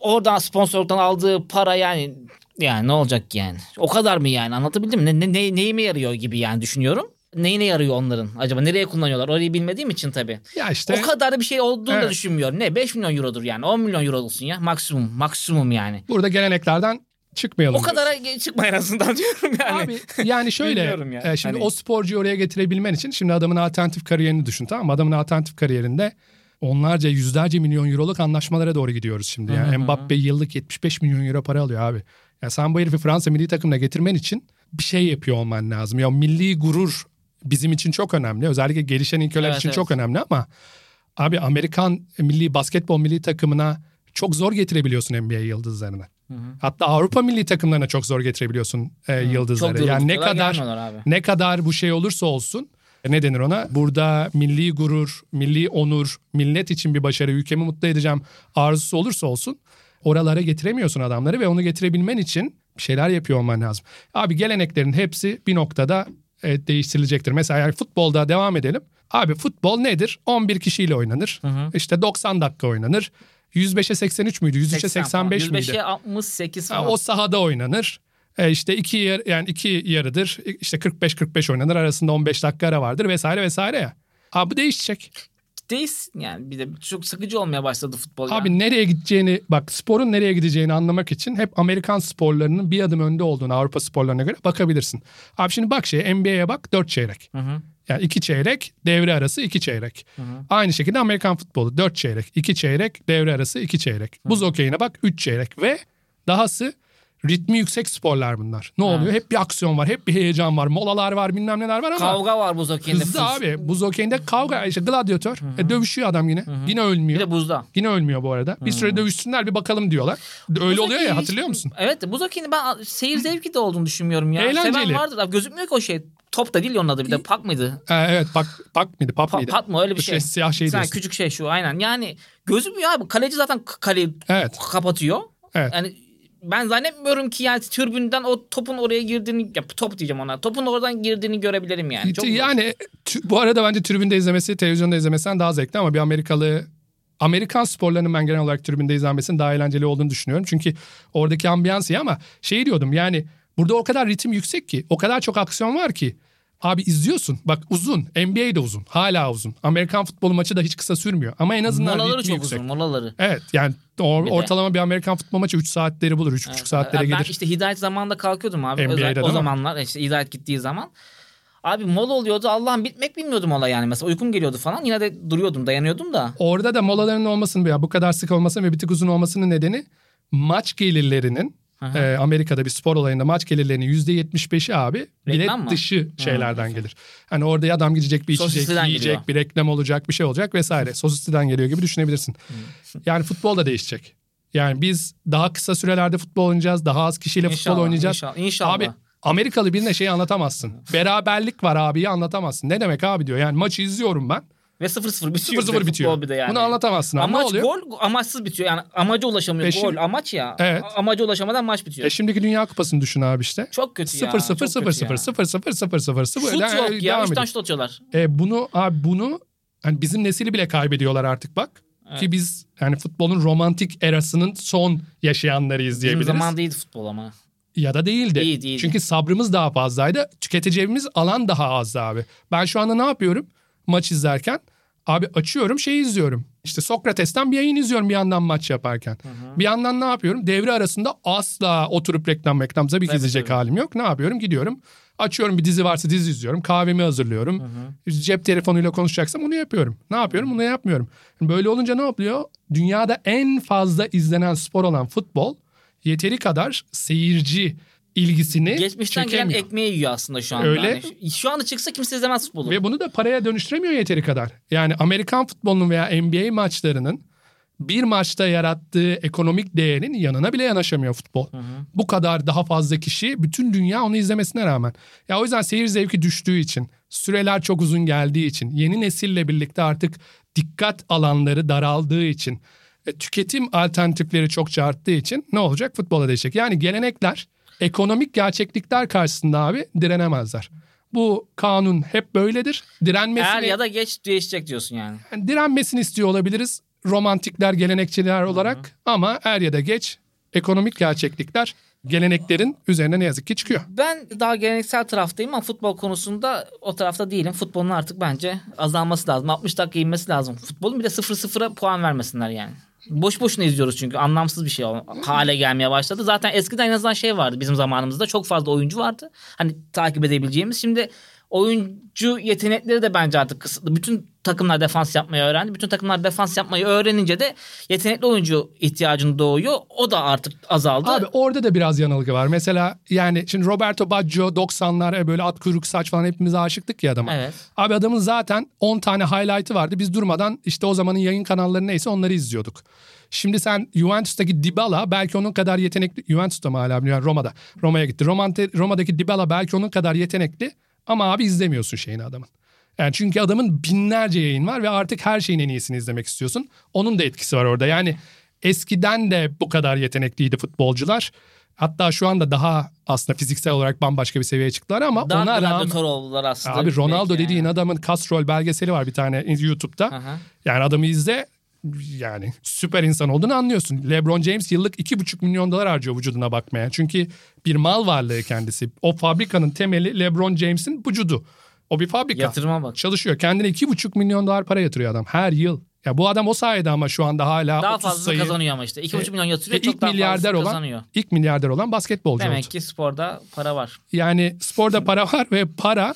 oradan sponsorluktan aldığı para yani yani ne olacak yani? O kadar mı yani anlatabildim mi? Ne, ne, ne- neyime yarıyor gibi yani düşünüyorum. neyine yarıyor onların acaba? Nereye kullanıyorlar? Orayı bilmediğim için tabii. Ya işte O kadar da bir şey olduğunu da Evet. düşünmüyorum. Ne 5 milyon eurodur yani. 10 milyon euro olsun ya. Maksimum. Maksimum yani. burada geleneklerden çıkmayalım. O kadara ge- çıkma en azından <laughs> diyorum yani. Abi yani şöyle Bilmiyorum ya. e, şimdi Hani- o sporcuyu oraya getirebilmen için şimdi adamın alternatif kariyerini düşün tamam mı? Adamın alternatif kariyerinde onlarca yüzlerce milyon euroluk anlaşmalara doğru gidiyoruz şimdi. Yani Mbappe yıllık 75 milyon euro para alıyor abi. Ya sen bu herifi Fransa milli takımına getirmen için bir şey yapıyor olman lazım. Ya milli gurur bizim için çok önemli. Özellikle gelişen ülkeler Evet, için evet. çok önemli ama abi Amerikan milli basketbol milli takımına çok zor getirebiliyorsun NBA yıldızlarını. Hatta Avrupa milli takımlarına çok zor getirebiliyorsun e, yıldızları. Çok yani ne kadar ne kadar bu şey olursa olsun ne denir ona? Burada milli gurur, milli onur, millet için bir başarı, ülkemi mutlu edeceğim arzusu olursa olsun oralara getiremiyorsun adamları ve onu getirebilmen için bir şeyler yapıyor olman lazım. Abi geleneklerin hepsi bir noktada e, değiştirilecektir. Mesela yani futbolda devam edelim. Abi futbol nedir? 11 kişiyle oynanır. İşte 90 dakika oynanır. 105'e 83 müydü? 103'e 85 miydi? 105'e 68 Ha, falan. o sahada oynanır. E işte iki yer, yani iki yarıdır. İşte 45-45 oynanır. Arasında 15 dakika ara vardır vesaire vesaire ya. Abi bu değişecek. Değilsin yani bir de çok sıkıcı olmaya başladı futbol. Abi nereye gideceğini bak sporun nereye gideceğini anlamak için hep Amerikan sporlarının bir adım önde olduğunu Avrupa sporlarına göre bakabilirsin. Abi şimdi bak şey NBA'ye bak 4 çeyrek. Yani iki çeyrek devre arası iki çeyrek. Aynı şekilde Amerikan futbolu 4 çeyrek. iki çeyrek devre arası iki çeyrek. Buz okeyine bak 3 çeyrek ve dahası ritmi yüksek sporlar bunlar. Ne oluyor? Hep bir aksiyon var, hep bir heyecan var, molalar var, bilmem neler var ama Kavga var buz okeyinde. hızlı abi. Buz okeyinde kavga, işte gladyatör. E, dövüşüyor adam yine. Yine Bir ölmüyor. de buzda. Yine ölmüyor bu arada. Bir süre dövüşsünler bir bakalım diyorlar. Öyle Buz oluyor ya hiç- hatırlıyor musun? Evet buz okeyinde ben seyir zevki de olduğunu düşünmüyorum ya. Eğlenceli. Seven vardır. Abi gözükmüyor ki o şey. Top da değil ya onun adı bir de pak mıydı? Ee, evet bak bak mıydı pap Pa- mıydı? pat mı öyle bir Bu şey. siyah şey diyorsun. küçük şey şu aynen. Yani gözükmüyor abi. Kaleci zaten kaleyi Evet. kapatıyor. Evet. Yani ben zannetmiyorum ki yani tribünden o topun oraya girdiğini ya top diyeceğim ona. Topun oradan girdiğini görebilirim yani. Çok yani bu arada bence tribünde izlemesi televizyonda izlemesinden daha zevkli ama bir Amerikalı Amerikan sporlarının ben genel olarak tribünde izlenmesinin daha eğlenceli olduğunu düşünüyorum. Çünkü oradaki ambiyans iyi ama şey diyordum yani burada o kadar ritim yüksek ki o kadar çok aksiyon var ki Abi izliyorsun. Bak uzun. NBA de uzun. Hala uzun. Amerikan futbolu maçı da hiç kısa sürmüyor. Ama en azından Molaları çok yüksek. uzun molaları. Evet yani o- Bir de- ortalama bir Amerikan futbol maçı 3 saatleri bulur. 3,5 saatlere ben gelir. işte Hidayet zamanında kalkıyordum abi. NBA'de o zamanlar işte Hidayet gittiği zaman. Abi mola oluyordu Allah'ım bitmek bilmiyordum mola yani. Mesela uykum geliyordu falan yine de duruyordum dayanıyordum da. Orada da molaların olmasının ya bu kadar sık olmasının ve bir tık uzun olmasının nedeni maç gelirlerinin Aha. e, Amerika'da bir spor olayında maç gelirlerinin %75'i abi bilet Reklam mı? dışı şeylerden gelir. Hani orada adam gidecek bir içecek, Sosisliden yiyecek, geliyor. bir reklam olacak, bir şey olacak vesaire. <laughs> Sosisliden geliyor gibi düşünebilirsin. yani futbol da değişecek. Yani biz daha kısa sürelerde futbol oynayacağız, daha az kişiyle futbol İnşallah, oynayacağız. inşallah, inşallah. Abi Amerikalı birine şeyi anlatamazsın. <laughs> Beraberlik var abiyi anlatamazsın. Ne demek abi diyor. Yani maçı izliyorum ben. Ve 0-0 bitiyor. 0-0 bir de bitiyor. Bir de yani. Bunu anlatamazsın. Ama ne Amaç oluyor? gol amaçsız bitiyor. Yani amaca ulaşamıyor. Ve gol amaç ya. Evet. Amaca ulaşamadan maç bitiyor. E şimdiki Dünya Kupası'nı düşün abi işte. çok kötü ya. 0 0 çok 0 kötü 0 ya. 0 0 0 0 0 Şut yok ya. Tane şut atıyorlar. E bunu abi bunu hani bizim nesili bile kaybediyorlar artık bak. Ki biz yani futbolun romantik erasının son yaşayanlarıyız Bizim diyebiliriz. zaman değildi futbol ama. Ya da değildi. Değil, değildi. Çünkü sabrımız daha fazlaydı. Tüketeceğimiz alan daha azdı abi. Ben şu anda ne yapıyorum? Maç izlerken abi açıyorum şeyi izliyorum. İşte Sokrates'ten bir yayın izliyorum bir yandan maç yaparken. Bir yandan ne yapıyorum? Devre arasında asla oturup reklam reklam tabii ki Tabii, izleyecek tabii. halim yok. Ne yapıyorum? Gidiyorum. Açıyorum bir dizi varsa dizi izliyorum. Kahvemi hazırlıyorum. Cep telefonuyla konuşacaksam bunu yapıyorum. Ne yapıyorum? Bunu yapmıyorum. Böyle olunca ne oluyor? Dünyada en fazla izlenen spor olan futbol yeteri kadar seyirci ilgisini Geçmişten gelen çekemiyor. ekmeği yiyor aslında şu anda. Öyle. Yani şu anda çıksa kimse izlemez futbolu. Ve bunu da paraya dönüştüremiyor yeteri kadar. Yani Amerikan futbolunun veya NBA maçlarının bir maçta yarattığı ekonomik değerin yanına bile yanaşamıyor futbol. Bu kadar daha fazla kişi bütün dünya onu izlemesine rağmen. Ya o yüzden seyir zevki düştüğü için, süreler çok uzun geldiği için, yeni nesille birlikte artık dikkat alanları daraldığı için, e, tüketim alternatifleri çok arttığı için ne olacak? Futbola değişecek. Yani gelenekler ekonomik gerçeklikler karşısında abi direnemezler. Bu kanun hep böyledir. Direnmesini, Er ya da geç değişecek diyorsun yani. yani direnmesini istiyor olabiliriz romantikler, gelenekçiler olarak ama er ya da geç ekonomik gerçeklikler geleneklerin üzerine ne yazık ki çıkıyor. Ben daha geleneksel taraftayım ama futbol konusunda o tarafta değilim. Futbolun artık bence azalması lazım. 60 dakika inmesi lazım. Futbolun bir de 0-0'a puan vermesinler yani. Boş boşuna izliyoruz çünkü anlamsız bir şey hale gelmeye başladı. Zaten eskiden en azından şey vardı bizim zamanımızda çok fazla oyuncu vardı. Hani takip edebileceğimiz. Şimdi oyuncu yetenekleri de bence artık kısıtlı. Bütün takımlar defans yapmayı öğrendi. Bütün takımlar defans yapmayı öğrenince de yetenekli oyuncu ihtiyacını doğuyor. O da artık azaldı. Abi orada da biraz yanılgı var. Mesela yani şimdi Roberto Baggio 90'lar böyle at kuyruk saç falan hepimiz aşıktık ya adama. Evet. Abi adamın zaten 10 tane highlight'ı vardı. Biz durmadan işte o zamanın yayın kanalları neyse onları izliyorduk. Şimdi sen Juventus'taki Dybala belki onun kadar yetenekli. Juventus'ta mı hala yani Roma'da. Roma'ya gitti. Romante, Roma'daki Dybala belki onun kadar yetenekli ama abi izlemiyorsun şeyini adamın. Yani çünkü adamın binlerce yayın var ve artık her şeyin en iyisini izlemek istiyorsun. Onun da etkisi var orada. Yani eskiden de bu kadar yetenekliydi futbolcular. Hatta şu anda daha aslında fiziksel olarak bambaşka bir seviyeye çıktılar ama daha ona rağmen... oldular aslında. Abi Ronaldo dediğin yani. adamın Castrol belgeseli var bir tane YouTube'da. Aha. Yani adamı izle yani süper insan olduğunu anlıyorsun. LeBron James yıllık 2,5 milyon dolar harcıyor vücuduna bakmaya. Çünkü bir mal varlığı kendisi. O fabrikanın temeli LeBron James'in vücudu. O bir fabrika. Yatırıma bak. Çalışıyor. Kendine 2,5 milyon dolar para yatırıyor adam her yıl. Ya bu adam o sayede ama şu anda hala daha 30 fazla sayı, kazanıyor ama işte. 2,5 e, milyon yatırıyor e, çok daha milyarder fazla olan, kazanıyor. İlk milyarder olan basketbolcu Demek oldu. ki sporda para var. Yani sporda para var ve para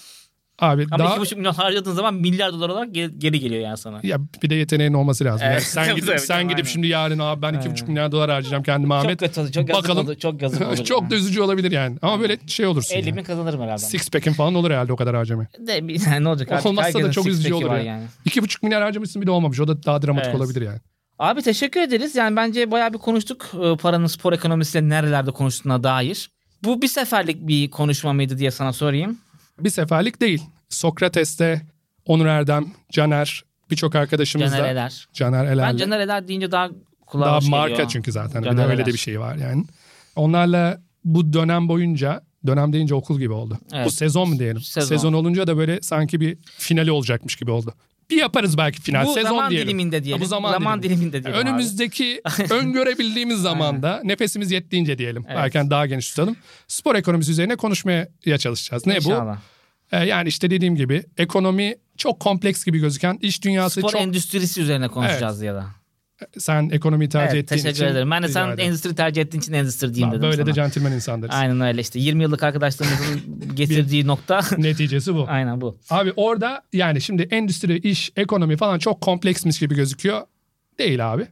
Abi Ama daha... 2,5 milyon harcadığın zaman milyar dolar olarak geri geliyor yani sana. Ya bir de yeteneğin olması lazım. Evet. Yani sen <laughs> gidip sen gidip şimdi yarın abi ben 2,5 milyar dolar harcayacağım kendime Ahmet. Çok kötü çok Bakalım. Olur, çok yazık <laughs> olur. çok yani. da üzücü olabilir yani. Ama böyle şey olursun. 50 yani. bin kazanırım herhalde. Six pack'in falan olur herhalde o kadar harcamaya. De, yani <laughs> ne olacak artık? Olmazsa da çok üzücü olur yani. yani. 2,5 milyar harcamışsın bir de olmamış. O da daha dramatik evet. olabilir yani. Abi teşekkür ederiz. Yani bence bayağı bir konuştuk e, paranın spor ekonomisiyle nerelerde konuştuğuna dair. Bu bir seferlik bir konuşma mıydı diye sana sorayım. Bir seferlik değil. Sokrates'te Onur Erdem, Caner, birçok arkadaşımız Caner da. Eler. Caner Eler. Ben Caner Eler deyince daha kulağa Daha hoş marka geliyor. çünkü zaten. Caner bir de öyle Eler. de bir şey var yani. Onlarla bu dönem boyunca dönem deyince okul gibi oldu. Evet. Bu sezon mu diyelim? Sezon. olunca da böyle sanki bir finali olacakmış gibi oldu. Bir yaparız belki final. Bu sezon zaman diyelim. diliminde diyelim. Ha, bu zaman, zaman dilimi. diliminde diyelim abi. Önümüzdeki <laughs> öngörebildiğimiz zamanda nefesimiz yettiğince diyelim. Evet. Belki daha geniş tutalım. Spor ekonomisi üzerine konuşmaya çalışacağız. Ne bu? İnşallah. Ee, yani işte dediğim gibi ekonomi çok kompleks gibi gözüken iş dünyası Spor çok... endüstrisi üzerine konuşacağız ya da. Sen ekonomiyi tercih Evet, ettiğin teşekkür için... ederim. Ben de sen ederim. endüstri tercih ettiğin için endüstri diyeyim dedim Böyle sana. de centilmen insanlarız. Aynen öyle işte. 20 yıllık arkadaşlarımızın <laughs> <laughs> getirdiği nokta. <laughs> Neticesi bu. Aynen bu. Abi orada yani şimdi endüstri, iş, ekonomi falan çok kompleksmiş gibi gözüküyor. Değil abi.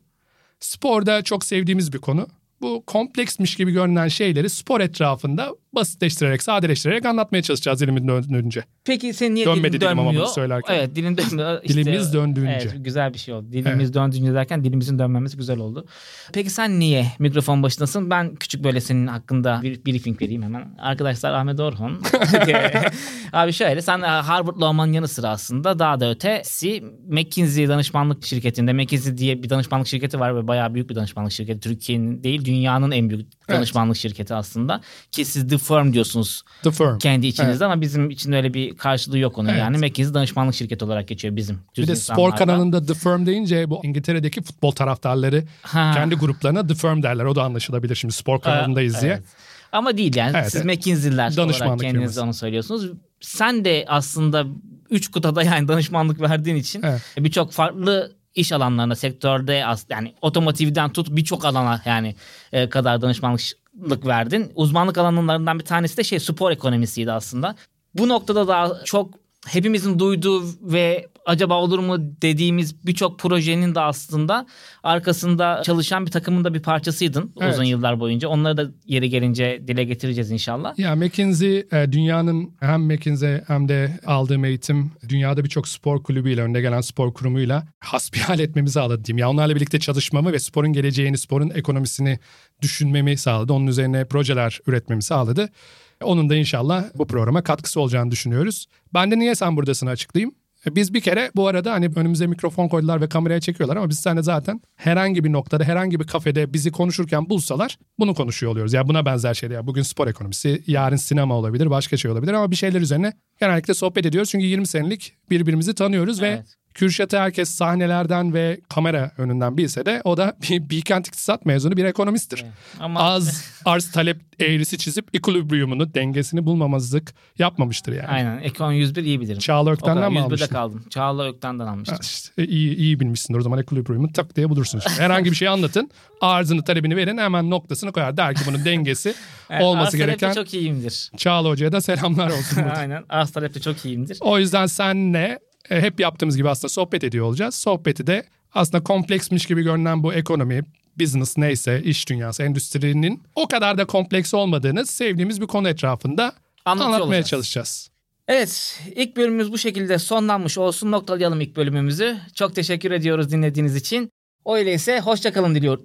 Sporda çok sevdiğimiz bir konu. Bu kompleksmiş gibi görünen şeyleri spor etrafında basitleştirerek, sadeleştirerek anlatmaya çalışacağız dilimin döndüğünce. Peki senin niye Dönmedi dilin dilim ama dönmüyor? bunu söylerken. Evet dilin dönmüyor. <laughs> İşte, Dilimiz döndüğünce. Evet güzel bir şey oldu. Dilimiz döndüğünce derken dilimizin dönmemesi güzel oldu. Peki sen niye mikrofon başındasın? Ben küçük böyle senin hakkında bir briefing vereyim hemen. Arkadaşlar Ahmet Orhun. <laughs> Abi şöyle sen Harvard'lı olmanın yanı sıra aslında daha da ötesi McKinsey danışmanlık şirketinde McKinsey diye bir danışmanlık şirketi var ve bayağı büyük bir danışmanlık şirketi. Türkiye'nin değil dünyanın en büyük danışmanlık şirketi aslında. Ki siz The Firm diyorsunuz The Firm. kendi içinizde Evet. ama bizim için öyle bir karşılığı yok onun. Evet. Yani McKinsey danışmanlık şirketi olarak geçiyor bizim. Bir de spor kanalında The Firm deyince bu İngiltere'deki futbol taraftarları Ha. kendi gruplarına The Firm derler. O da anlaşılabilir şimdi spor kanalındayız diye. Evet. Ama değil yani. Evet, Siz evet. McKinsey'ler olarak kendiniz onu söylüyorsunuz. Sen de aslında üç kıtada yani danışmanlık verdiğin için Evet. birçok farklı iş alanlarına sektörde yani otomotivden tut birçok alana yani e, kadar danışmanlık verdin. Uzmanlık alanlarından bir tanesi de şey spor ekonomisiydi aslında. Bu noktada daha çok hepimizin duyduğu ve acaba olur mu dediğimiz birçok projenin de aslında arkasında çalışan bir takımın da bir parçasıydın Evet. uzun yıllar boyunca. Onları da yeri gelince dile getireceğiz inşallah. Ya McKinsey e, dünyanın hem McKinsey hem de aldığım eğitim dünyada birçok spor kulübüyle önde gelen spor kurumuyla hasbihal etmemi sağladı diyeyim. Ya onlarla birlikte çalışmamı ve sporun geleceğini, sporun ekonomisini düşünmemi sağladı. Onun üzerine projeler üretmemi sağladı. Onun da inşallah bu programa katkısı olacağını düşünüyoruz. Ben de niye sen buradasın açıklayayım. E, Biz bir kere bu arada hani önümüze mikrofon koydular ve kameraya çekiyorlar ama biz seninle zaten herhangi bir noktada herhangi bir kafede bizi konuşurken bulsalar bunu konuşuyor oluyoruz. Yani buna benzer şeyler. Yani bugün spor ekonomisi, yarın sinema olabilir, başka şey olabilir ama bir şeyler üzerine genellikle sohbet ediyoruz. Çünkü 20 senelik birbirimizi tanıyoruz ve Evet. Kürşat'ı herkes sahnelerden ve kamera önünden bilse de o da <laughs> bir Bilkent İktisat mezunu bir ekonomisttir. Ama Az arz talep eğrisi çizip equilibrium'unu dengesini bulmamazlık yapmamıştır yani. aynen Ekon 101 iyi bilirim. Çağla Ökten'den mi 101'de almıştın? kaldım. Çağla Ökten'den Ha, almıştım. işte, iyi, iyi bilmişsindir o zaman equilibrium'u tak diye bulursun işte. Herhangi bir şey anlatın arzını talebini verin hemen noktasını koyar. Der ki bunun dengesi <laughs> Evet, olması gereken çok iyiyimdir. Çağla Hoca'ya da selamlar olsun. <laughs> aynen arz talepte çok iyiyimdir. O yüzden senle e, hep yaptığımız gibi aslında sohbet ediyor olacağız. Sohbeti de aslında kompleksmiş gibi görünen bu ekonomi, business neyse, iş dünyası, endüstrinin o kadar da kompleks olmadığını sevdiğimiz bir konu etrafında Anlatıyor anlatmaya olacağız. çalışacağız. Evet ilk bölümümüz bu şekilde sonlanmış olsun. Noktalayalım ilk bölümümüzü. Çok teşekkür ediyoruz dinlediğiniz için. Öyleyse hoşçakalın diliyorum.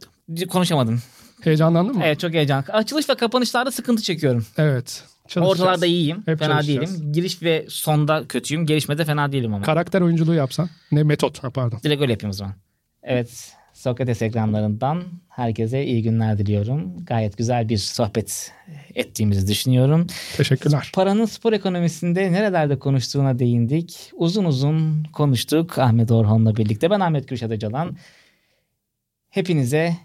Konuşamadım. Heyecanlandın mı? Evet çok heyecan. Açılış ve kapanışlarda sıkıntı çekiyorum. Evet. Ortalarda iyiyim. Hep fena değilim. Giriş ve sonda kötüyüm. Gelişmede fena değilim ama. Karakter oyunculuğu yapsan. Ne metot ha, pardon. Direkt öyle yapayım o zaman. Evet. Sokrates ekranlarından herkese iyi günler diliyorum. Gayet güzel bir sohbet ettiğimizi düşünüyorum. Teşekkürler. Paranın spor ekonomisinde nerelerde konuştuğuna değindik. Uzun uzun konuştuk Ahmet Orhan'la birlikte. Ben Ahmet Kürşat Öcalan. Hepinize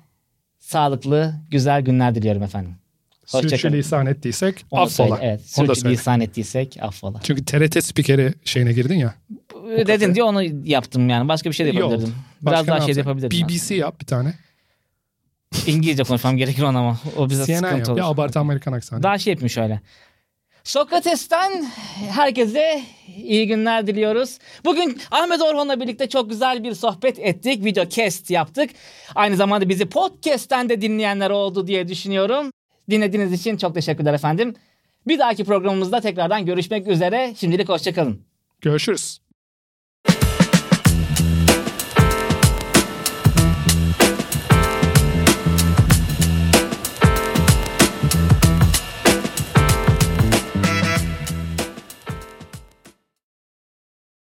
sağlıklı, güzel günler diliyorum efendim. Sürçülisan ettiysek Onu da söyle, affola. Evet, Onu da sürçü söyle. lisan ettiysek affola. Çünkü TRT spikeri şeyine girdin ya. Dedin diye onu yaptım yani. Başka bir şey de yapabilirdim. Biraz daha şey de yapabilirdim. BBC yap bir tane. İngilizce konuşmam gerekir ona ama. O bize CNN sıkıntı yap. olur. Bir abartı Amerikan aksanı. Daha şey yapayım şöyle. Sokrates'ten herkese iyi günler diliyoruz. Bugün Ahmet Orhan'la birlikte çok güzel bir sohbet ettik. Video cast yaptık. Aynı zamanda bizi podcast'ten de dinleyenler oldu diye düşünüyorum. Dinlediğiniz için çok teşekkürler efendim. Bir dahaki programımızda tekrardan görüşmek üzere. Şimdilik hoşçakalın. Görüşürüz.